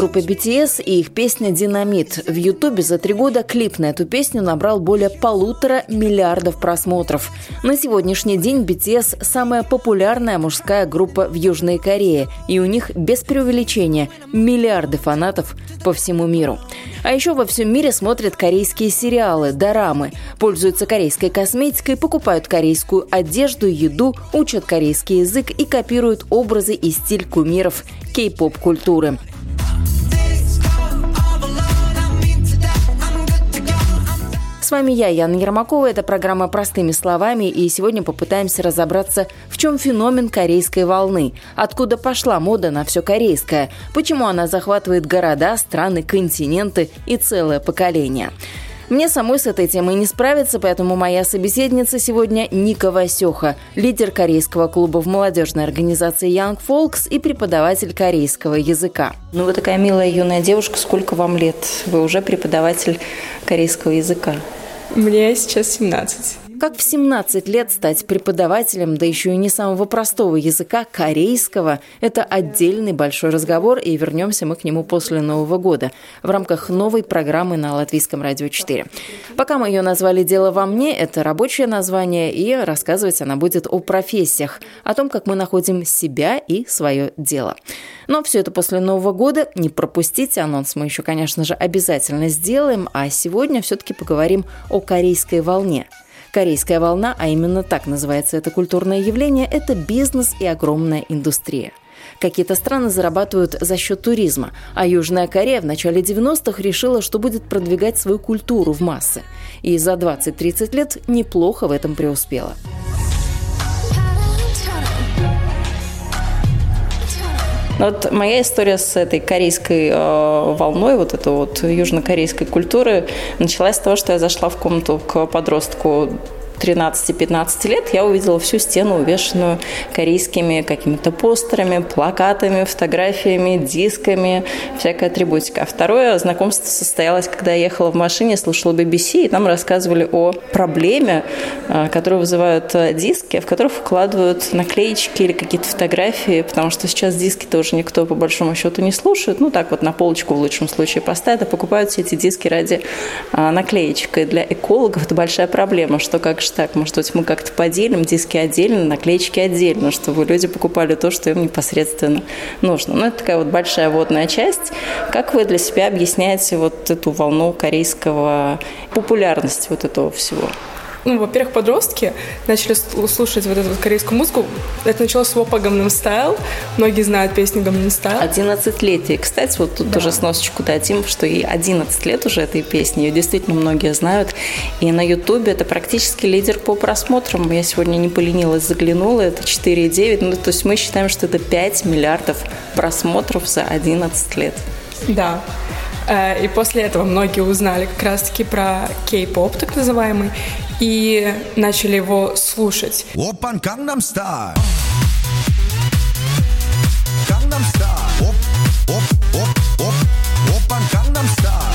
Это группа BTS и их песня «Динамит». В Ютубе за три года клип на эту песню набрал более полутора миллиардов просмотров. На сегодняшний день BTS – самая популярная мужская группа в Южной Корее, и у них, без преувеличения, миллиарды фанатов по всему миру. А еще во всем мире смотрят корейские сериалы, дорамы, пользуются корейской косметикой, покупают корейскую одежду, еду, учат корейский язык и копируют образы и стиль кумиров кей-поп-культуры. С вами я, Яна Ермакова. Это программа «Простыми словами». И сегодня попытаемся разобраться, в чем феномен корейской волны. Откуда пошла мода на все корейское. Почему она захватывает города, страны, континенты и целое поколение. Мне самой с этой темой не справиться, поэтому моя собеседница сегодня Ника Васюха, лидер корейского клуба в молодежной организации Young Folks и преподаватель корейского языка. Ну, вы такая милая юная девушка, сколько вам лет? Вы уже преподаватель корейского языка. Мне сейчас 17. Как в 17 лет стать преподавателем, да еще и не самого простого языка, корейского, это отдельный большой разговор, и вернемся мы к нему после Нового года в рамках новой программы на Латвийском радио 4. Пока мы ее назвали «Дело во мне», это рабочее название, и рассказывать она будет о профессиях, о том, как мы находим себя и свое дело. Но все это после Нового года. Не пропустите, анонс мы еще, конечно же, обязательно сделаем, а сегодня все-таки поговорим о корейской волне – Корейская волна, а именно так называется это культурное явление, это бизнес и огромная индустрия. Какие-то страны зарабатывают за счет туризма, а Южная Корея в начале 90-х решила, что будет продвигать свою культуру в массы. И за 20-30 лет неплохо в этом преуспела. Но вот моя история с этой корейской э, волной, вот этой вот южнокорейской культуры, началась с того, что я зашла в комнату к подростку 13-15 лет я увидела всю стену, увешанную корейскими какими-то постерами, плакатами, фотографиями, дисками, всякая атрибутика. А второе знакомство состоялось, когда я ехала в машине, слушала BBC, и там рассказывали о проблеме, а, которую вызывают а, диски, в которых вкладывают наклеечки или какие-то фотографии, потому что сейчас диски тоже никто по большому счету не слушает. Ну, так вот на полочку в лучшем случае поставят, а покупают все эти диски ради а, наклеечек. И для экологов это большая проблема, что как же так, может быть, мы как-то поделим диски отдельно, наклеечки отдельно, чтобы люди покупали то, что им непосредственно нужно. Ну, это такая вот большая водная часть. Как вы для себя объясняете вот эту волну корейского популярности вот этого всего? Ну, во-первых, подростки начали слушать вот эту вот корейскую музыку. Это началось с Опа Gangnam Style. Многие знают песню Gangnam Style. 11-летие. Кстати, вот тут да. тоже сносочку дадим, что ей 11 лет уже этой песни. Ее действительно многие знают. И на Ютубе это практически лидер по просмотрам. Я сегодня не поленилась, заглянула. Это 4,9. Ну, то есть мы считаем, что это 5 миллиардов просмотров за 11 лет. Да. Э, и после этого многие узнали как раз-таки про кей-поп, так называемый, и начали его слушать. Опан Gangnam Style. Gangnam Style. Оп, оп, оп, оп. Опан Gangnam Style.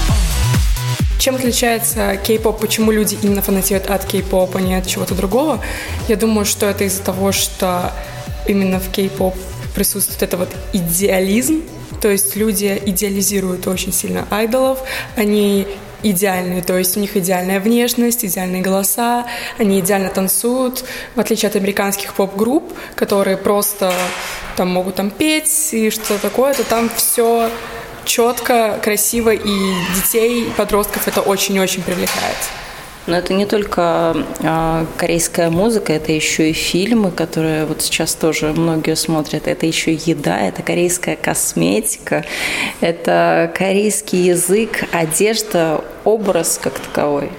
Чем отличается кей-поп? Почему люди именно фанатеют от кей-попа, а не от чего-то другого? Я думаю, что это из-за того, что именно в кей-поп присутствует это вот идеализм, то есть люди идеализируют очень сильно айдолов, они идеальные, то есть у них идеальная внешность, идеальные голоса, они идеально танцуют, в отличие от американских поп-групп, которые просто там могут там петь и что такое, то там все четко, красиво, и детей, подростков это очень-очень привлекает. Но это не только э, корейская музыка, это еще и фильмы, которые вот сейчас тоже многие смотрят. Это еще еда, это корейская косметика, это корейский язык, одежда, образ как таковой.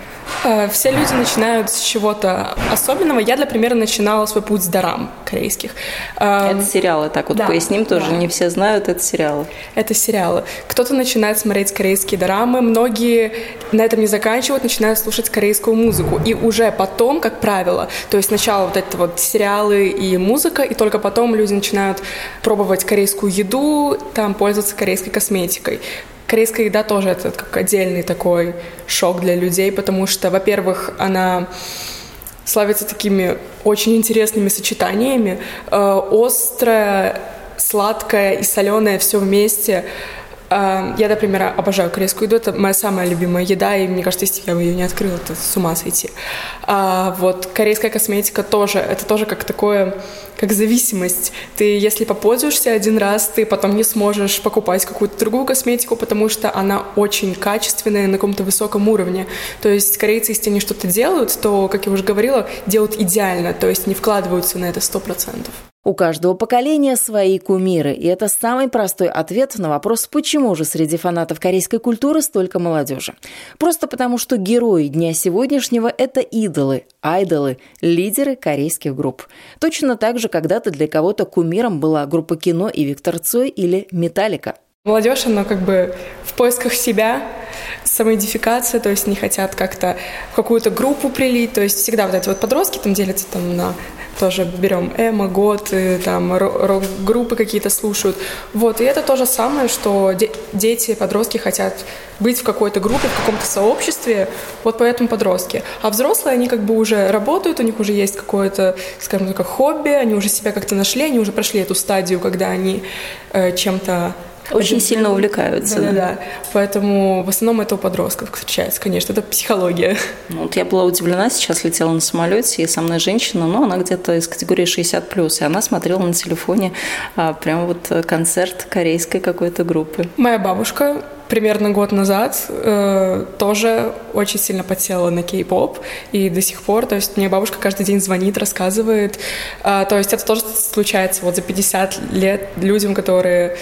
Э, все люди начинают с чего-то особенного. Я, для примера, начинала свой путь с дарам корейских. Эм, это сериалы, так вот да, поясним тоже, да. не все знают, это сериалы. Это сериалы. Кто-то начинает смотреть корейские дорамы, многие на этом не заканчивают, начинают слушать корейскую музыку. И уже потом, как правило, то есть сначала вот это вот сериалы и музыка, и только потом люди начинают пробовать корейскую еду, там пользоваться корейской косметикой. Корейская еда тоже это как отдельный такой шок для людей, потому что, во-первых, она славится такими очень интересными сочетаниями. Э, острое, сладкое и соленое все вместе. Э, я, например, обожаю корейскую еду, это моя самая любимая еда, и мне кажется, если я бы ее не открыла, то с ума сойти. А вот корейская косметика тоже, это тоже как такое как зависимость. Ты, если попользуешься один раз, ты потом не сможешь покупать какую-то другую косметику, потому что она очень качественная на каком-то высоком уровне. То есть корейцы, если они что-то делают, то, как я уже говорила, делают идеально, то есть не вкладываются на это сто процентов. У каждого поколения свои кумиры, и это самый простой ответ на вопрос, почему же среди фанатов корейской культуры столько молодежи. Просто потому, что герои дня сегодняшнего – это идолы, айдолы, лидеры корейских групп. Точно так же когда-то для кого-то кумиром была группа кино и Виктор Цой или Металлика. Молодежь, она как бы в поисках себя, самоидентификация, то есть не хотят как-то в какую-то группу прилить, то есть всегда вот эти вот подростки там делятся там на тоже берем эмо, год, там рок-группы какие-то слушают. Вот, и это то же самое, что де- дети, подростки хотят быть в какой-то группе, в каком-то сообществе, вот поэтому подростки. А взрослые, они как бы уже работают, у них уже есть какое-то, скажем так, хобби, они уже себя как-то нашли, они уже прошли эту стадию, когда они э, чем-то очень сильно увлекаются. Да, да, да. Поэтому в основном это у подростков встречается, конечно, это психология. Ну, вот я была удивлена, сейчас летела на самолете, и со мной женщина, ну, она где-то из категории 60+, и она смотрела на телефоне а, прям вот концерт корейской какой-то группы. Моя бабушка примерно год назад э, тоже очень сильно подсела на кей-поп, и до сих пор, то есть мне бабушка каждый день звонит, рассказывает, э, то есть это тоже случается вот за 50 лет людям, которые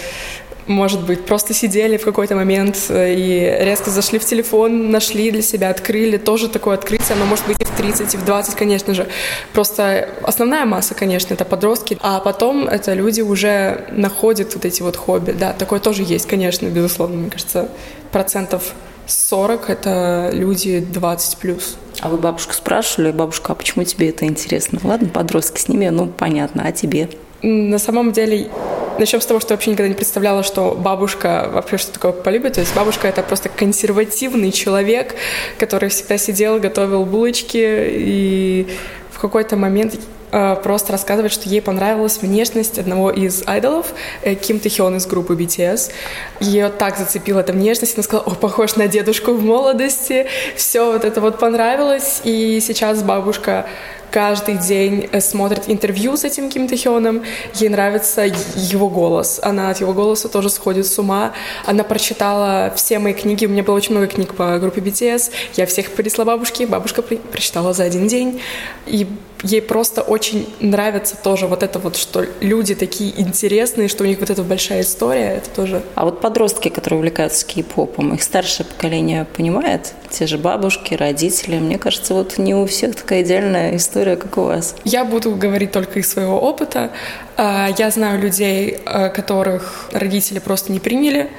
может быть, просто сидели в какой-то момент э, и резко зашли в телефон, нашли для себя, открыли. Тоже такое открытие, оно может быть и в 30, и в 20, конечно же. Просто основная масса, конечно, это подростки, а потом это люди уже находят вот эти вот хобби. Да, такое тоже есть, конечно, безусловно, мне кажется, процентов 40 это люди 20 плюс. А вы бабушку спрашивали, бабушка, а почему тебе это интересно? Ладно, подростки с ними, ну понятно, а тебе? На самом деле Начнем с того, что вообще никогда не представляла, что бабушка вообще что такое полюбит. То есть бабушка — это просто консервативный человек, который всегда сидел, готовил булочки, и в какой-то момент э, просто рассказывает, что ей понравилась внешность одного из айдолов, э, Ким Тэхён из группы BTS. Ее так зацепила эта внешность, она сказала, о, похож на дедушку в молодости. Все вот это вот понравилось, и сейчас бабушка каждый день э, смотрит интервью с этим Ким Тэхёном, ей нравится его голос, она от его голоса тоже сходит с ума, она прочитала все мои книги, у меня было очень много книг по группе BTS, я всех принесла бабушке, бабушка прочитала за один день, и ей просто очень нравится тоже вот это вот, что люди такие интересные, что у них вот эта большая история, это тоже... А вот подростки, которые увлекаются кей-попом, их старшее поколение понимает? Те же бабушки, родители. Мне кажется, вот не у всех такая идеальная история, как у вас. Я буду говорить только из своего опыта. А, я знаю людей, а, которых родители просто не приняли,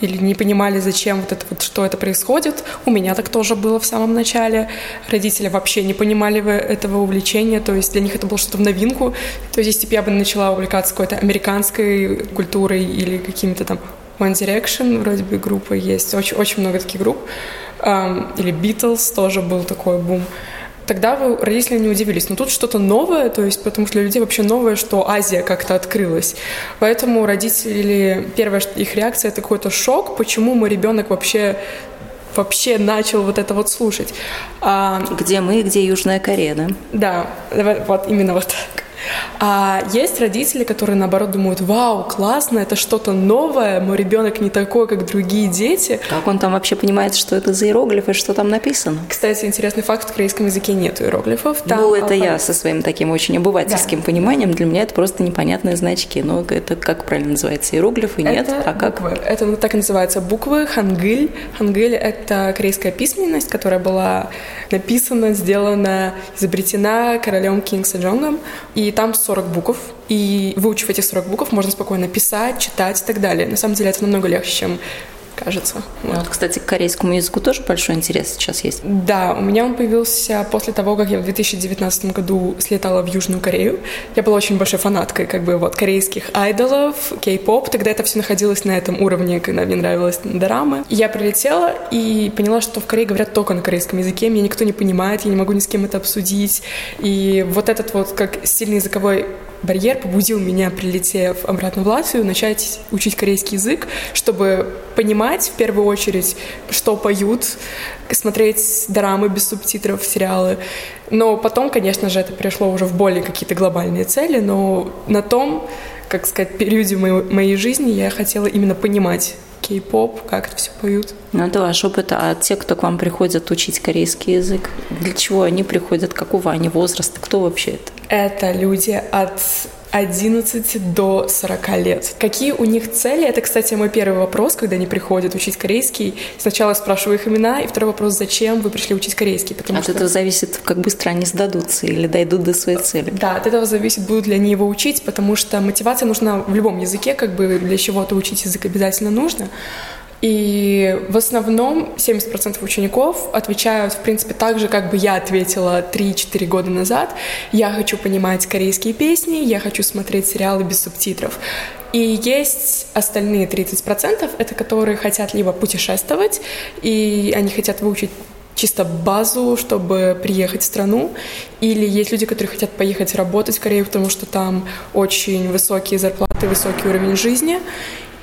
или не понимали, зачем вот это вот, что это происходит. У меня так тоже было в самом начале. Родители вообще не понимали этого увлечения, то есть для них это было что-то в новинку. То есть если бы я бы начала увлекаться какой-то американской культурой или какими-то там One Direction, вроде бы группа есть, очень, очень много таких групп, или Beatles тоже был такой бум тогда вы, родители не удивились. Но тут что-то новое, то есть потому что для людей вообще новое, что Азия как-то открылась. Поэтому родители, первая их реакция — это какой-то шок, почему мой ребенок вообще вообще начал вот это вот слушать. А, где мы, где Южная Корея, да? Да, вот именно вот так. А есть родители, которые, наоборот, думают, вау, классно, это что-то новое, мой ребенок не такой, как другие дети. Как он там вообще понимает, что это за иероглифы, что там написано? Кстати, интересный факт, в корейском языке нет иероглифов. Там ну, это я со своим таким очень обывательским да. пониманием. Для меня это просто непонятные значки. Но это как правильно называется? Иероглифы? Нет? Это а как? Буквы. Это так и называется буквы, хангыль. Хангыль — это корейская письменность, которая была написана, сделана, изобретена королем Кинг Джонгом. И там 40 букв. И выучив эти 40 букв, можно спокойно писать, читать и так далее. На самом деле это намного легче, чем кажется. Вот. вот, кстати, к корейскому языку тоже большой интерес сейчас есть. Да, у меня он появился после того, как я в 2019 году слетала в Южную Корею. Я была очень большой фанаткой как бы вот корейских айдолов, кей-поп. Тогда это все находилось на этом уровне, когда мне нравилось дорамы. Я прилетела и поняла, что в Корее говорят только на корейском языке. Меня никто не понимает, я не могу ни с кем это обсудить. И вот этот вот как сильный языковой барьер побудил меня, прилетев обратно в Латвию, начать учить корейский язык, чтобы понимать в первую очередь, что поют, смотреть драмы без субтитров, сериалы. Но потом, конечно же, это перешло уже в более какие-то глобальные цели, но на том, как сказать, периоде моей, моей жизни я хотела именно понимать кей-поп, как это все поют. Ну, это ваш опыт. А те, кто к вам приходят учить корейский язык, для чего они приходят, какого они возраста, кто вообще это? Это люди от 11 до 40 лет. Какие у них цели? Это, кстати, мой первый вопрос, когда они приходят учить корейский. Сначала спрашиваю их имена, и второй вопрос, зачем вы пришли учить корейский? Потому от что... этого зависит, как быстро они сдадутся или дойдут до своей цели. Да, от этого зависит, будут ли они его учить, потому что мотивация нужна в любом языке, как бы для чего-то учить язык обязательно нужно. И в основном 70% учеников отвечают, в принципе, так же, как бы я ответила 3-4 года назад. Я хочу понимать корейские песни, я хочу смотреть сериалы без субтитров. И есть остальные 30%, это которые хотят либо путешествовать, и они хотят выучить чисто базу, чтобы приехать в страну. Или есть люди, которые хотят поехать работать в Корею, потому что там очень высокие зарплаты, высокий уровень жизни.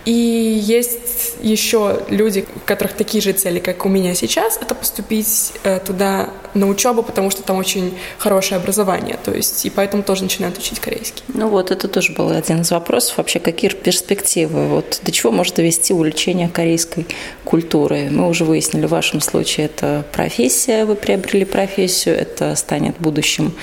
И есть еще люди, у которых такие же цели, как у меня сейчас, это поступить э, туда на учебу, потому что там очень хорошее образование, то есть и поэтому тоже начинают учить корейский. Ну вот, это тоже был один из вопросов. Вообще, какие перспективы? Вот до чего может довести увлечение корейской культурой? Мы уже выяснили, в вашем случае это профессия, вы приобрели профессию, это станет будущим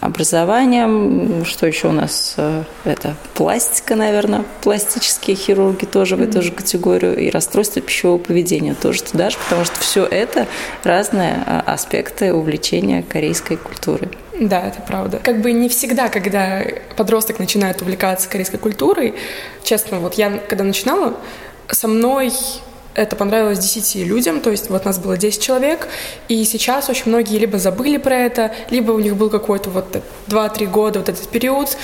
образованием. Что еще у нас? Э, это пластика, наверное, пластические хирурги тоже в эту же категорию, и расстройство пищевого поведения тоже туда же, потому что все это разные а, аспекты увлечения корейской культуры. Да, это правда. Как бы не всегда, когда подросток начинает увлекаться корейской культурой, честно, вот я когда начинала, со мной это понравилось 10 людям, то есть вот нас было 10 человек, и сейчас очень многие либо забыли про это, либо у них был какой-то вот 2-3 года вот этот период,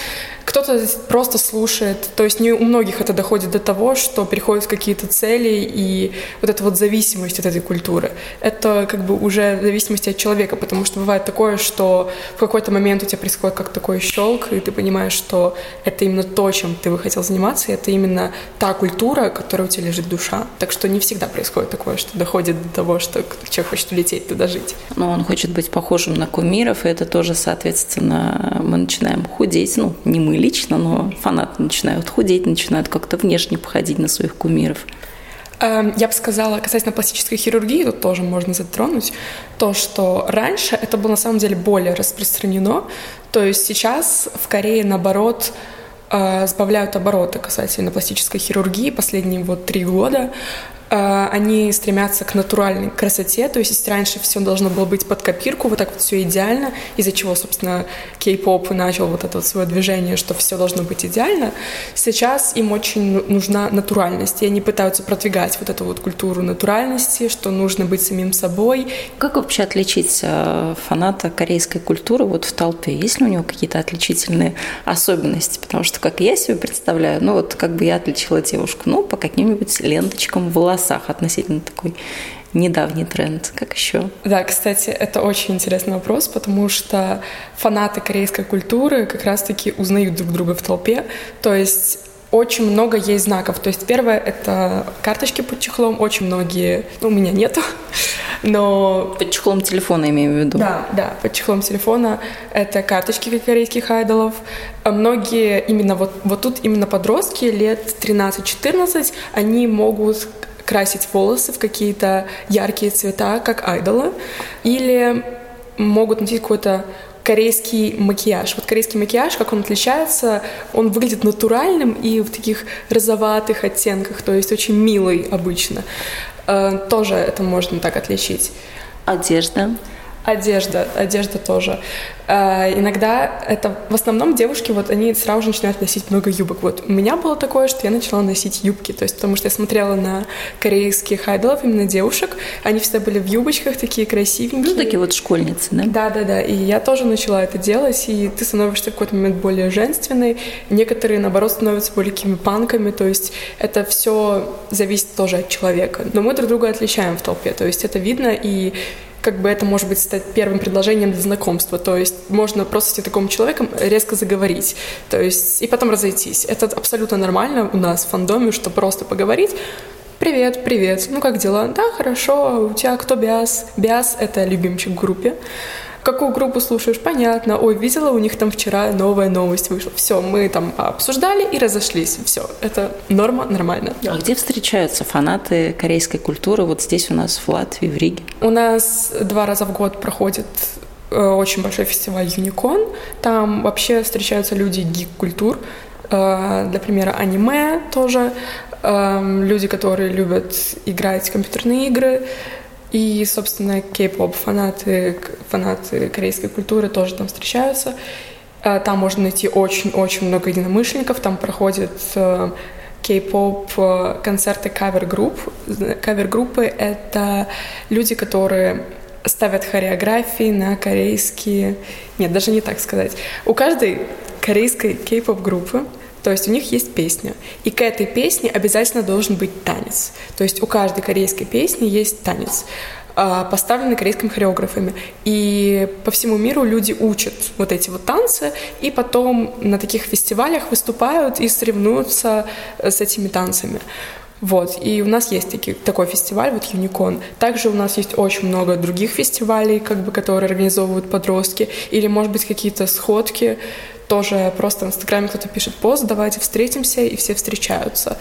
кто-то просто слушает, то есть не у многих это доходит до того, что приходят какие-то цели и вот эта вот зависимость от этой культуры. Это как бы уже зависимость от человека, потому что бывает такое, что в какой-то момент у тебя происходит как такой щелк, и ты понимаешь, что это именно то, чем ты бы хотел заниматься, и это именно та культура, которая у тебя лежит душа. Так что не всегда происходит такое, что доходит до того, что человек хочет улететь туда жить. Но он хочет быть похожим на кумиров, и это тоже, соответственно, мы начинаем худеть, ну, не мы лично, но фанаты начинают худеть, начинают как-то внешне походить на своих кумиров. Эм, я бы сказала, касательно пластической хирургии, тут тоже можно затронуть, то, что раньше это было на самом деле более распространено, то есть сейчас в Корее, наоборот, э, сбавляют обороты касательно пластической хирургии последние вот три года. А, они стремятся к натуральной красоте, то есть если раньше все должно было быть под копирку, вот так вот все идеально, из-за чего, собственно, кей-поп начал вот это вот свое движение, что все должно быть идеально, сейчас им очень нужна натуральность, и они пытаются продвигать вот эту вот культуру натуральности, что нужно быть самим собой. Как вообще отличить э, фаната корейской культуры вот в толпе? Есть ли у него какие-то отличительные особенности? Потому что, как я себе представляю, ну вот как бы я отличила девушку, ну, по каким-нибудь ленточкам волос волосах относительно такой недавний тренд. Как еще? Да, кстати, это очень интересный вопрос, потому что фанаты корейской культуры как раз-таки узнают друг друга в толпе. То есть очень много есть знаков. То есть первое — это карточки под чехлом. Очень многие... Ну, у меня нету. Но... Под чехлом телефона, имею в виду. Да, да, под чехлом телефона. Это карточки корейских айдолов. А многие именно вот, вот тут именно подростки лет 13-14, они могут красить волосы в какие-то яркие цвета, как айдолы, или могут носить какой-то корейский макияж. Вот корейский макияж, как он отличается, он выглядит натуральным и в таких розоватых оттенках, то есть очень милый обычно. Э, тоже это можно так отличить. Одежда. Одежда, одежда тоже. Э, иногда это, в основном девушки, вот они сразу же начинают носить много юбок. Вот у меня было такое, что я начала носить юбки, то есть потому что я смотрела на корейских айдолов, именно девушек, они всегда были в юбочках, такие красивенькие. Ну, такие вот школьницы, да? Да-да-да, и я тоже начала это делать, и ты становишься в какой-то момент более женственной, некоторые, наоборот, становятся более какими панками, то есть это все зависит тоже от человека. Но мы друг друга отличаем в толпе, то есть это видно, и как бы это может быть стать первым предложением для знакомства. То есть можно просто с таким человеком резко заговорить. То есть и потом разойтись. Это абсолютно нормально у нас в фандоме, что просто поговорить, Привет, привет. Ну как дела? Да, хорошо. У тебя кто Биас? Биас — это любимчик в группе. Какую группу слушаешь? Понятно. Ой, видела, у них там вчера новая новость вышла. Все, мы там обсуждали и разошлись. Все, это норма, нормально. А где встречаются фанаты корейской культуры? Вот здесь у нас в Латвии, в Риге. У нас два раза в год проходит э, очень большой фестиваль Юникон. Там вообще встречаются люди гик-культур. Э, для примера, аниме тоже. Эм, люди, которые любят играть в компьютерные игры. И, собственно, кей-поп, фанаты, фанаты корейской культуры тоже там встречаются. Э, там можно найти очень-очень много единомышленников. Там проходят э, кей-поп э, концерты кавер-групп. Кавер-группы — это люди, которые ставят хореографии на корейские... Нет, даже не так сказать. У каждой корейской кей-поп группы то есть у них есть песня. И к этой песне обязательно должен быть танец. То есть у каждой корейской песни есть танец а, поставленный корейскими хореографами. И по всему миру люди учат вот эти вот танцы, и потом на таких фестивалях выступают и соревнуются с этими танцами. Вот, и у нас есть таки, такой фестиваль, вот Юникон. Также у нас есть очень много других фестивалей, как бы, которые организовывают подростки, или, может быть, какие-то сходки, тоже просто в Инстаграме кто-то пишет пост, давайте встретимся, и все встречаются.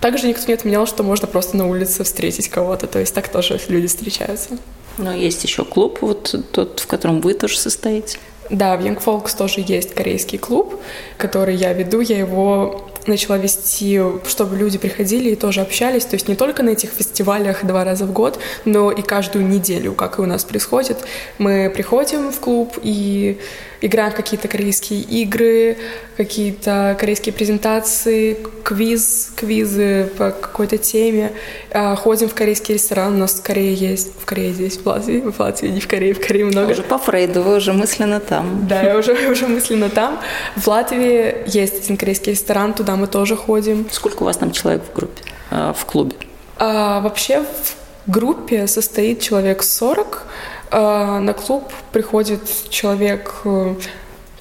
Также никто не отменял, что можно просто на улице встретить кого-то, то есть так тоже люди встречаются. Но есть еще клуб, вот тот, в котором вы тоже состоите. Да, в Young Folks тоже есть корейский клуб, который я веду. Я его начала вести, чтобы люди приходили и тоже общались. То есть не только на этих фестивалях два раза в год, но и каждую неделю, как и у нас происходит. Мы приходим в клуб и играем какие-то корейские игры, какие-то корейские презентации, квиз, квизы по какой-то теме. А, ходим в корейский ресторан, у нас в Корее есть, в Корее здесь, в Латвии, в Латвии, не в Корее, в Корее много. Уже по Фрейду, вы уже мысленно там. Да, я уже, уже мысленно там. В Латвии есть один корейский ресторан, туда мы тоже ходим. Сколько у вас там человек в группе, а, в клубе? А, вообще в группе состоит человек 40, а, на клуб приходит человек э,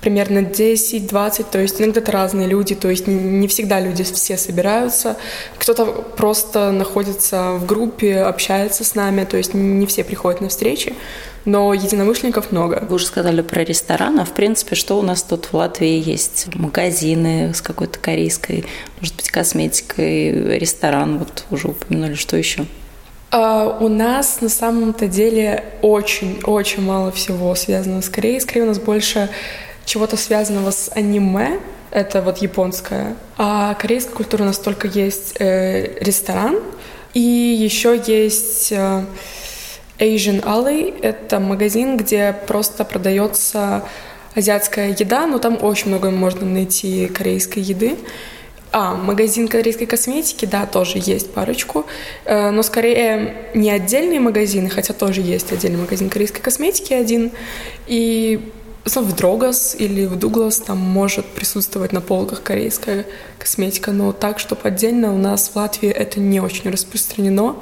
примерно 10-20, то есть иногда это разные люди, то есть не всегда люди все собираются. Кто-то просто находится в группе, общается с нами, то есть не все приходят на встречи, но единомышленников много. Вы уже сказали про ресторан, а в принципе, что у нас тут в Латвии есть? Магазины с какой-то корейской, может быть, косметикой, ресторан, вот уже упомянули, что еще? Uh, у нас на самом-то деле очень-очень мало всего связано с Кореей. Скорее, у нас больше чего-то связанного с аниме. Это вот японская. А корейская культура у нас только есть э, ресторан. И еще есть э, Asian Alley. Это магазин, где просто продается азиатская еда, но там очень много можно найти корейской еды. А, магазин корейской косметики, да, тоже есть парочку, э, но скорее не отдельные магазины, хотя тоже есть отдельный магазин корейской косметики один. И в Дрогас или в Дуглас там может присутствовать на полках корейская косметика, но так, чтобы отдельно у нас в Латвии это не очень распространено.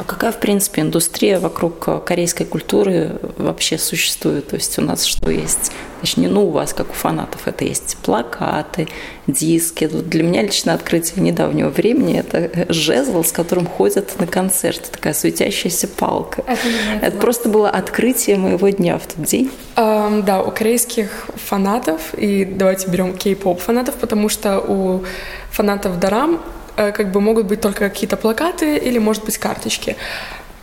А какая, в принципе, индустрия вокруг корейской культуры вообще существует? То есть у нас что есть? Точнее, ну, у вас, как у фанатов, это есть плакаты, диски. Для меня лично открытие недавнего времени – это жезл, с которым ходят на концерт. Такая светящаяся палка. Это, это просто было открытие моего дня в тот день. Um, да, у корейских фанатов, и давайте берем кей-поп фанатов, потому что у фанатов Дарам Э, как бы могут быть только какие-то плакаты или, может быть, карточки.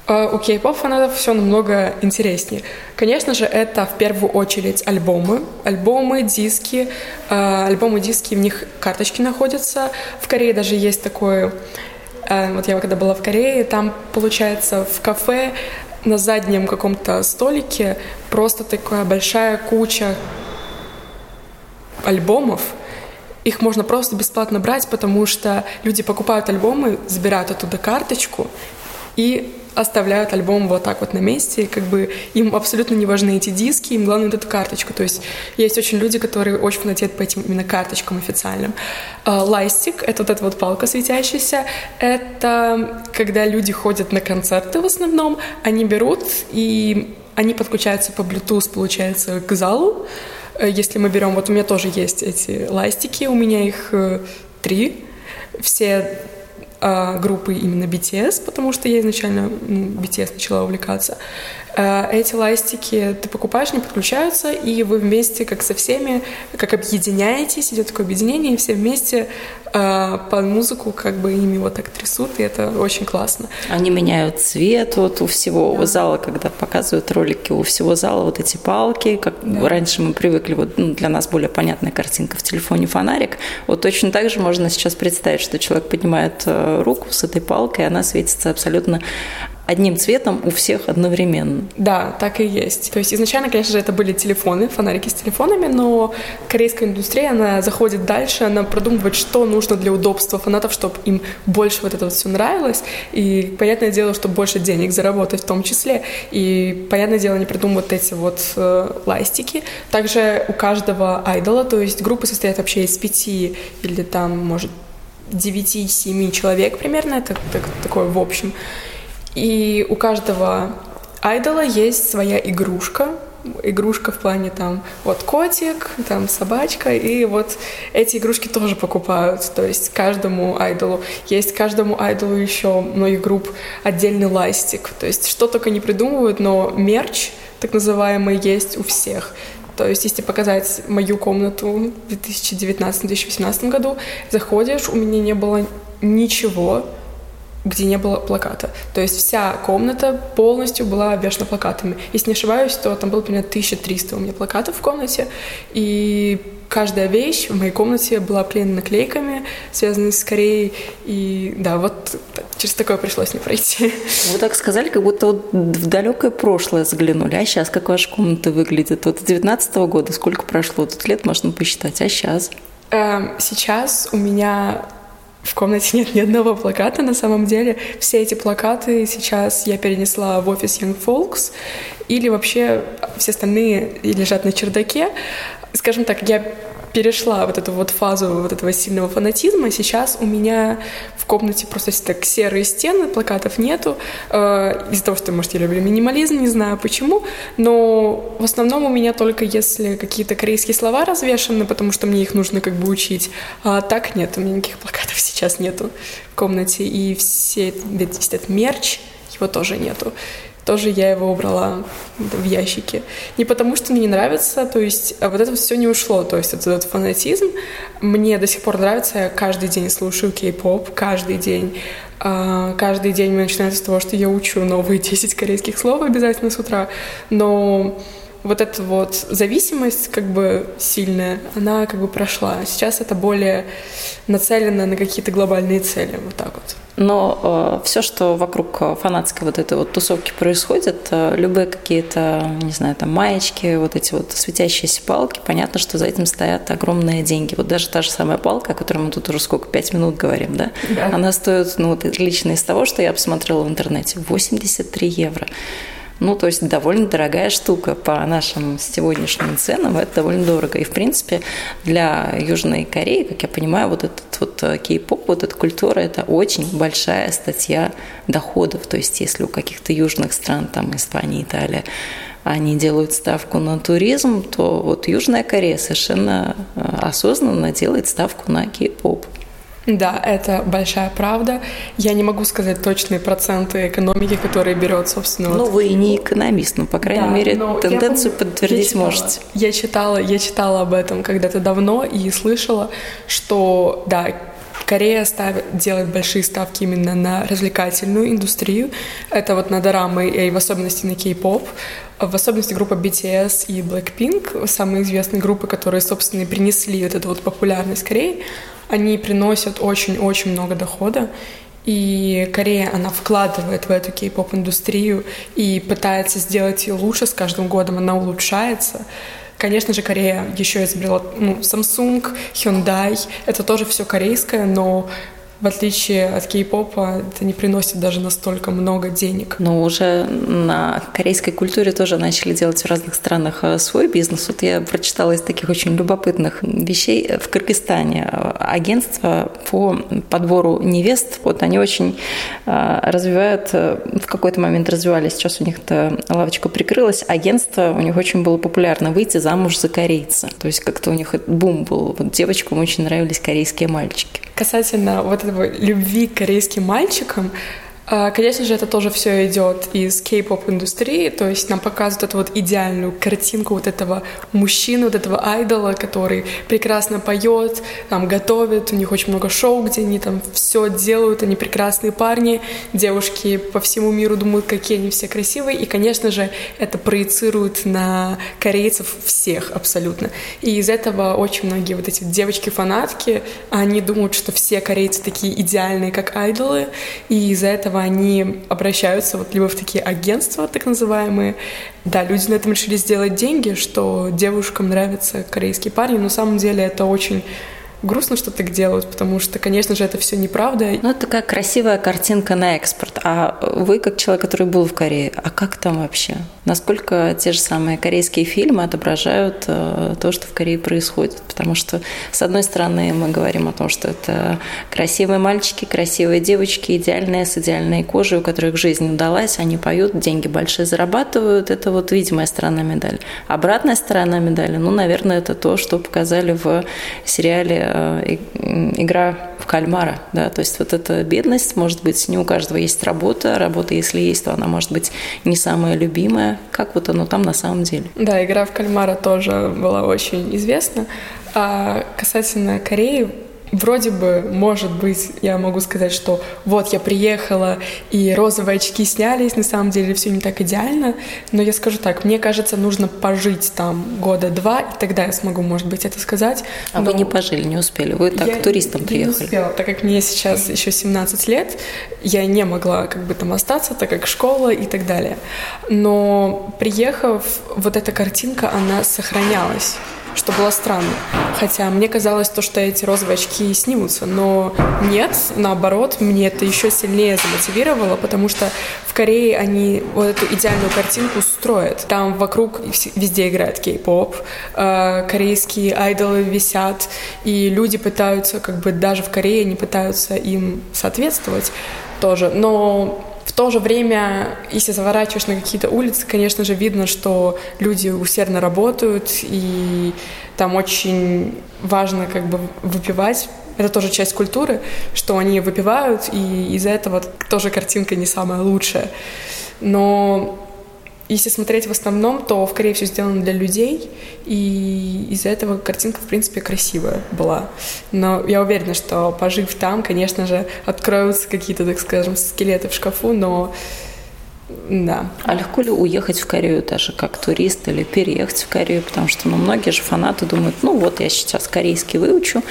Э, у кей-поп фанатов все намного интереснее. Конечно же, это в первую очередь альбомы, альбомы, диски, э, альбомы, диски, в них карточки находятся. В Корее даже есть такое, вот я когда была в Корее, там, получается, в кафе на заднем каком-то столике просто такая большая куча альбомов, их можно просто бесплатно брать, потому что люди покупают альбомы, забирают оттуда карточку и оставляют альбом вот так вот на месте, как бы им абсолютно не важны эти диски, им главное вот эту карточку. То есть есть очень люди, которые очень фанатеют по этим именно карточкам официальным. А, лайстик — это вот эта вот палка светящаяся. Это когда люди ходят на концерты в основном, они берут и они подключаются по Bluetooth, получается, к залу, если мы берем, вот у меня тоже есть эти ластики, у меня их э, три, все э, группы именно BTS, потому что я изначально ну, BTS начала увлекаться. Э, эти ластики ты покупаешь, не подключаются, и вы вместе, как со всеми, как объединяетесь, идет такое объединение, и все вместе э, под музыку как бы ими вот так трясут, и это очень классно. Они меняют цвет вот у всего да. зала, когда показывают ролики, у всего зала вот эти палки, как да. раньше мы привыкли, вот ну, для нас более понятная картинка в телефоне фонарик, вот точно так же можно сейчас представить, что человек поднимает э, руку с этой палкой, она светится абсолютно одним цветом у всех одновременно. Да, так и есть. То есть изначально, конечно же, это были телефоны, фонарики с телефонами, но корейская индустрия, она заходит дальше, она продумывает, что нужно для удобства фанатов, чтобы им больше вот это вот все нравилось. И, понятное дело, чтобы больше денег заработать в том числе. И, понятное дело, они придумывают эти вот э, ластики. Также у каждого айдола, то есть группы состоят вообще из пяти или там, может, 9-7 человек примерно, это так, такое в общем. И у каждого айдола есть своя игрушка, игрушка в плане там вот котик, там собачка, и вот эти игрушки тоже покупают. То есть каждому айдолу есть каждому айдолу еще многих групп отдельный ластик. То есть что только не придумывают, но мерч так называемый есть у всех. То есть, если показать мою комнату в 2019-2018 году, заходишь, у меня не было ничего, где не было плаката. То есть вся комната полностью была обвешана плакатами. Если не ошибаюсь, то там было примерно 1300 у меня плакатов в комнате, и каждая вещь в моей комнате была обклеена наклейками, связанными с Кореей, и да, вот через такое пришлось не пройти. Вы так сказали, как будто вот в далекое прошлое заглянули. А сейчас как ваша комната выглядит? Вот с 19 -го года сколько прошло? Тут лет можно посчитать, а сейчас? Эм, сейчас у меня в комнате нет ни одного плаката на самом деле. Все эти плакаты сейчас я перенесла в офис Young Folks, или вообще все остальные лежат на чердаке. Скажем так, я перешла вот эту вот фазу вот этого сильного фанатизма. Сейчас у меня в комнате просто так серые стены, плакатов нету. Э, из-за того, что, может, я люблю минимализм, не знаю почему. Но в основном у меня только если какие-то корейские слова развешаны, потому что мне их нужно как бы учить. А так нет, у меня никаких плакатов сейчас нету в комнате. И все, весь этот мерч, его тоже нету тоже я его убрала в ящике. Не потому, что мне не нравится, то есть а вот это все не ушло, то есть этот, этот фанатизм мне до сих пор нравится, я каждый день слушаю кей-поп, каждый день. А, каждый день начинается с того, что я учу новые 10 корейских слов обязательно с утра, но вот эта вот зависимость как бы сильная, она как бы прошла. Сейчас это более нацелено на какие-то глобальные цели, вот так вот. Но э, все, что вокруг фанатской вот этой вот тусовки происходит, э, любые какие-то, не знаю, там маечки, вот эти вот светящиеся палки, понятно, что за этим стоят огромные деньги. Вот даже та же самая палка, о которой мы тут уже сколько, пять минут говорим, да? да. Она стоит, ну вот лично из того, что я посмотрела в интернете, 83 евро. Ну, то есть довольно дорогая штука по нашим сегодняшним ценам, это довольно дорого. И, в принципе, для Южной Кореи, как я понимаю, вот этот вот э, кей-поп, вот эта культура, это очень большая статья доходов. То есть если у каких-то южных стран, там Испания, Италия, они делают ставку на туризм, то вот Южная Корея совершенно э, осознанно делает ставку на кей-поп. Да, это большая правда. Я не могу сказать точные проценты экономики, которые берет, собственно. Ну, вот... вы не экономист, но, по крайней да, мере, тенденцию я, подтвердить я читала, можете. Я читала, я читала об этом когда-то давно и слышала, что, да, Корея ставит, делает большие ставки именно на развлекательную индустрию. Это вот на дорамы и в особенности на кей-поп. В особенности группа BTS и Blackpink, самые известные группы, которые, собственно, и принесли вот эту вот популярность Кореи, они приносят очень-очень много дохода. И Корея, она вкладывает в эту кей-поп-индустрию и пытается сделать ее лучше с каждым годом, она улучшается. Конечно же, Корея еще изобрела ну, Samsung, Hyundai. Это тоже все корейское, но в отличие от кей-попа, это не приносит даже настолько много денег. Но уже на корейской культуре тоже начали делать в разных странах э, свой бизнес. Вот я прочитала из таких очень любопытных вещей. В Кыргызстане э, агентство по подбору невест, вот они очень э, развивают, в какой-то момент развивались, сейчас у них эта лавочка прикрылась, агентство, у них очень было популярно выйти замуж за корейца. То есть как-то у них бум был. Вот девочкам очень нравились корейские мальчики. Касательно вот этого любви к корейским мальчикам, конечно же, это тоже все идет из кей-поп индустрии, то есть нам показывают эту вот идеальную картинку вот этого мужчины, вот этого айдола, который прекрасно поет, там готовит, у них очень много шоу, где они там все делают, они прекрасные парни, девушки по всему миру думают, какие они все красивые, и, конечно же, это проецирует на корейцев всех абсолютно. И из этого очень многие вот эти девочки-фанатки, они думают, что все корейцы такие идеальные, как айдолы, и из-за этого этого они обращаются вот либо в такие агентства, так называемые. Да, люди на этом решили сделать деньги, что девушкам нравятся корейские парни, но на самом деле это очень грустно, что так делают, потому что, конечно же, это все неправда. Ну, это такая красивая картинка на экспорт. А вы, как человек, который был в Корее, а как там вообще? Насколько те же самые корейские фильмы отображают э, то, что в Корее происходит? Потому что, с одной стороны, мы говорим о том, что это красивые мальчики, красивые девочки, идеальные, с идеальной кожей, у которых жизнь удалась, они поют, деньги большие зарабатывают. Это вот видимая сторона медали. Обратная сторона медали, ну, наверное, это то, что показали в сериале Э, игра в кальмара, да, то есть вот эта бедность, может быть, не у каждого есть работа, работа, если есть, то она может быть не самая любимая, как вот оно там на самом деле. Да, игра в кальмара тоже была очень известна. А касательно Кореи, Вроде бы, может быть, я могу сказать, что вот я приехала и розовые очки снялись, на самом деле все не так идеально, но я скажу так, мне кажется, нужно пожить там года два, и тогда я смогу, может быть, это сказать. А но... вы не пожили, не успели, вы так я, туристом я приехали. не успела, так как мне сейчас еще 17 лет, я не могла как бы там остаться, так как школа и так далее. Но приехав, вот эта картинка, она сохранялась что было странно. Хотя мне казалось то, что эти розовые очки снимутся, но нет, наоборот, мне это еще сильнее замотивировало, потому что в Корее они вот эту идеальную картинку строят. Там вокруг везде играет кей-поп, э, корейские айдолы висят, и люди пытаются, как бы даже в Корее, они пытаются им соответствовать тоже. Но то же время, если заворачиваешь на какие-то улицы, конечно же, видно, что люди усердно работают, и там очень важно как бы выпивать. Это тоже часть культуры, что они выпивают, и из-за этого тоже картинка не самая лучшая. Но если смотреть в основном, то в Корее все сделано для людей, и из-за этого картинка, в принципе, красивая была. Но я уверена, что пожив там, конечно же, откроются какие-то, так скажем, скелеты в шкафу, но да. А легко ли уехать в Корею даже как турист или переехать в Корею? Потому что ну, многие же фанаты думают, ну вот я сейчас корейский выучу,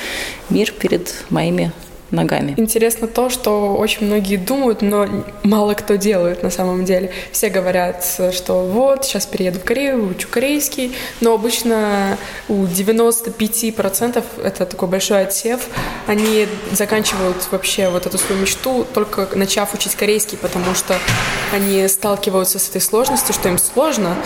мир перед моими ногами. Интересно то, что очень многие думают, но мало кто делает на самом деле. Все говорят, что вот, сейчас перееду в Корею, учу корейский, но обычно у 95% это такой большой отсев, они заканчивают вообще вот эту свою мечту, только начав учить корейский, потому что они сталкиваются с этой сложностью, что им сложно,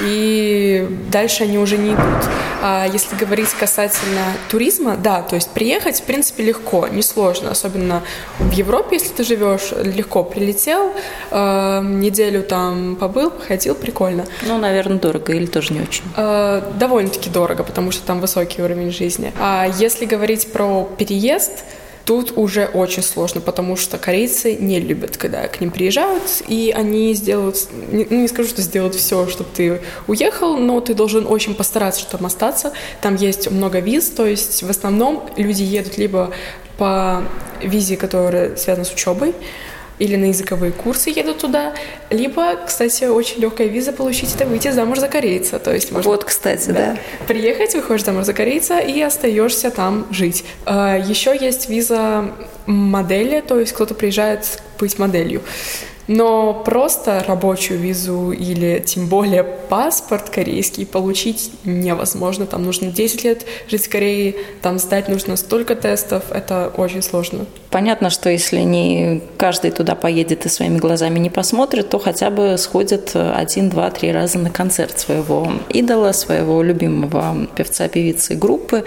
и дальше они уже не идут. А если говорить касательно туризма, да, то есть приехать, в принципе, легко, несложно, особенно в Европе, если ты живешь, легко прилетел, э, неделю там побыл, походил, прикольно. Ну, наверное, дорого или тоже не очень? Э, довольно-таки дорого, потому что там высокий уровень жизни. А если говорить про переезд, Тут уже очень сложно, потому что корейцы не любят, когда к ним приезжают, и они сделают, не, ну, не скажу, что сделают все, чтобы ты уехал, но ты должен очень постараться, чтобы остаться. Там есть много виз, то есть в основном люди едут либо по визе, которая связана с учебой, или на языковые курсы едут туда, либо, кстати, очень легкая виза получить это выйти замуж за корейца. То есть можно, вот, кстати, да. да. Приехать, выходишь замуж за корейца и остаешься там жить. А, Еще есть виза модели, то есть кто-то приезжает быть моделью. Но просто рабочую визу или тем более паспорт корейский получить невозможно. Там нужно 10 лет жить в Корее, там сдать нужно столько тестов, это очень сложно. Понятно, что если не каждый туда поедет и своими глазами не посмотрит, то хотя бы сходит один, два, три раза на концерт своего идола, своего любимого певца, певицы группы.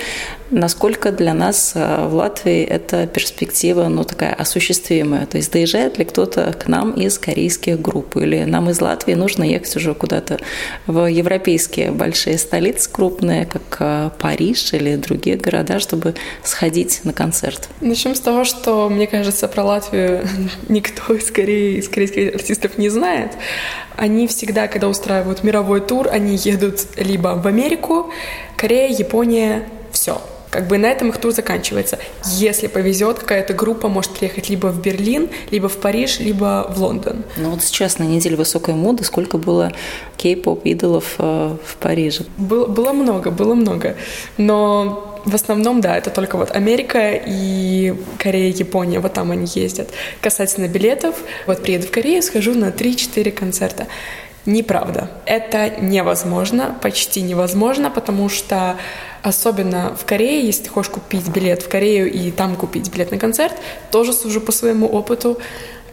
Насколько для нас э, в Латвии эта перспектива, ну, такая осуществимая? То есть доезжает ли кто-то к нам из корейских групп? Или нам из Латвии нужно ехать уже куда-то в европейские большие столицы крупные, как э, Париж или другие города, чтобы сходить на концерт? Начнем с того, что, мне кажется, про Латвию никто из Кореи, из корейских артистов не знает. Они всегда, когда устраивают мировой тур, они едут либо в Америку, Корея, Япония, все – как бы на этом их тур заканчивается. Если повезет, какая-то группа может приехать либо в Берлин, либо в Париж, либо в Лондон. Ну вот сейчас на неделе высокой моды сколько было кей-поп идолов э, в Париже? Было, было много, было много. Но в основном, да, это только вот Америка и Корея, Япония, вот там они ездят. Касательно билетов, вот приеду в Корею, схожу на 3-4 концерта. Неправда. Это невозможно, почти невозможно, потому что особенно в Корее, если ты хочешь купить билет в Корею и там купить билет на концерт, тоже сужу по своему опыту,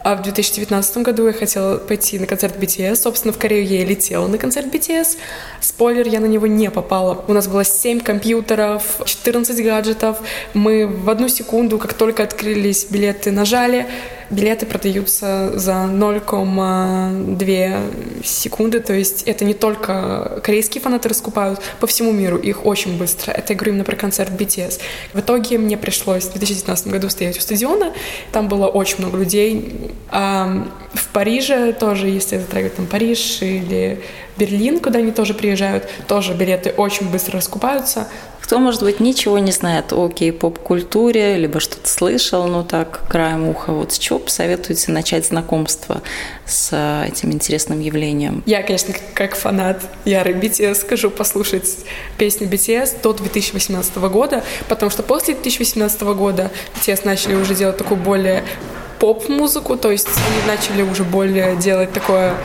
а в 2019 году я хотела пойти на концерт BTS. Собственно, в Корею я и летела на концерт BTS. Спойлер, я на него не попала. У нас было 7 компьютеров, 14 гаджетов. Мы в одну секунду, как только открылись билеты, нажали. Билеты продаются за 0,2 секунды. То есть это не только корейские фанаты раскупают, по всему миру их очень быстро. Это я говорю именно про концерт BTS. В итоге мне пришлось в 2019 году стоять у стадиона. Там было очень много людей а в Париже тоже, если затрагивать там Париж или Берлин, куда они тоже приезжают, тоже билеты очень быстро раскупаются. Кто, может быть, ничего не знает о кей-поп-культуре, либо что-то слышал, ну так, краем уха, вот с чего посоветуете начать знакомство с этим интересным явлением? Я, конечно, как фанат ярый BTS скажу послушать песню BTS до 2018 года, потому что после 2018 года BTS начали уже делать такую более поп-музыку, то есть они начали уже более делать такое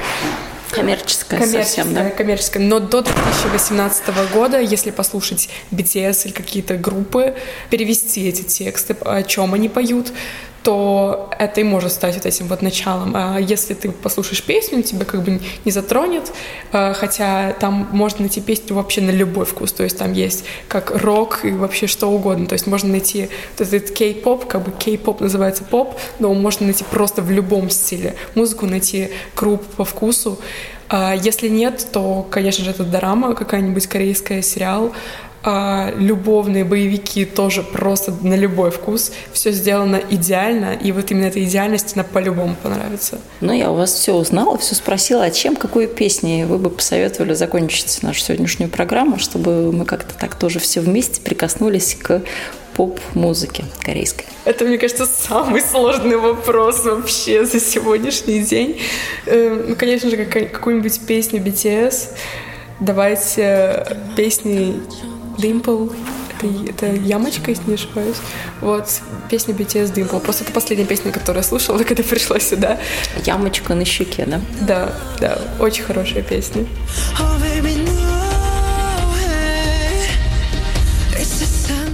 Коммерческое, коммерческое совсем, да? Коммерческое. Но до 2018 года, если послушать BTS или какие-то группы, перевести эти тексты, о чем они поют, то это и может стать вот этим вот началом. А если ты послушаешь песню, тебя как бы не затронет, а, хотя там можно найти песню вообще на любой вкус, то есть там есть как рок и вообще что угодно, то есть можно найти вот этот кей-поп, как бы кей-поп называется поп, но можно найти просто в любом стиле. Музыку найти группу по вкусу. А если нет, то, конечно же, это драма, какая-нибудь корейская сериал, а, любовные боевики тоже просто на любой вкус. Все сделано идеально, и вот именно эта идеальность она по-любому понравится. Ну, я у вас все узнала, все спросила, а чем, какой песней вы бы посоветовали закончить нашу сегодняшнюю программу, чтобы мы как-то так тоже все вместе прикоснулись к поп-музыке корейской? Это, мне кажется, самый сложный вопрос вообще за сегодняшний день. Э, ну, конечно же, какую-нибудь песню BTS. Давайте песни Dimple, это, это ямочка, если не ошибаюсь. Вот, песня BTS Dimple. Просто это последняя песня, которую я слушала, когда пришла сюда. Ямочка на щеке, да? Да, да, очень хорошая песня.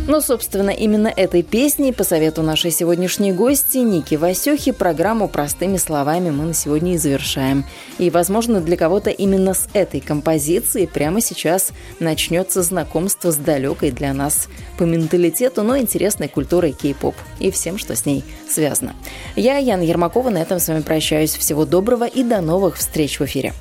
Ну, собственно, именно этой песней, по совету нашей сегодняшней гости Ники Васюхи, программу «Простыми словами» мы на сегодня и завершаем. И, возможно, для кого-то именно с этой композицией прямо сейчас начнется знакомство с далекой для нас по менталитету, но интересной культурой кей-поп и всем, что с ней связано. Я, Яна Ермакова, на этом с вами прощаюсь. Всего доброго и до новых встреч в эфире.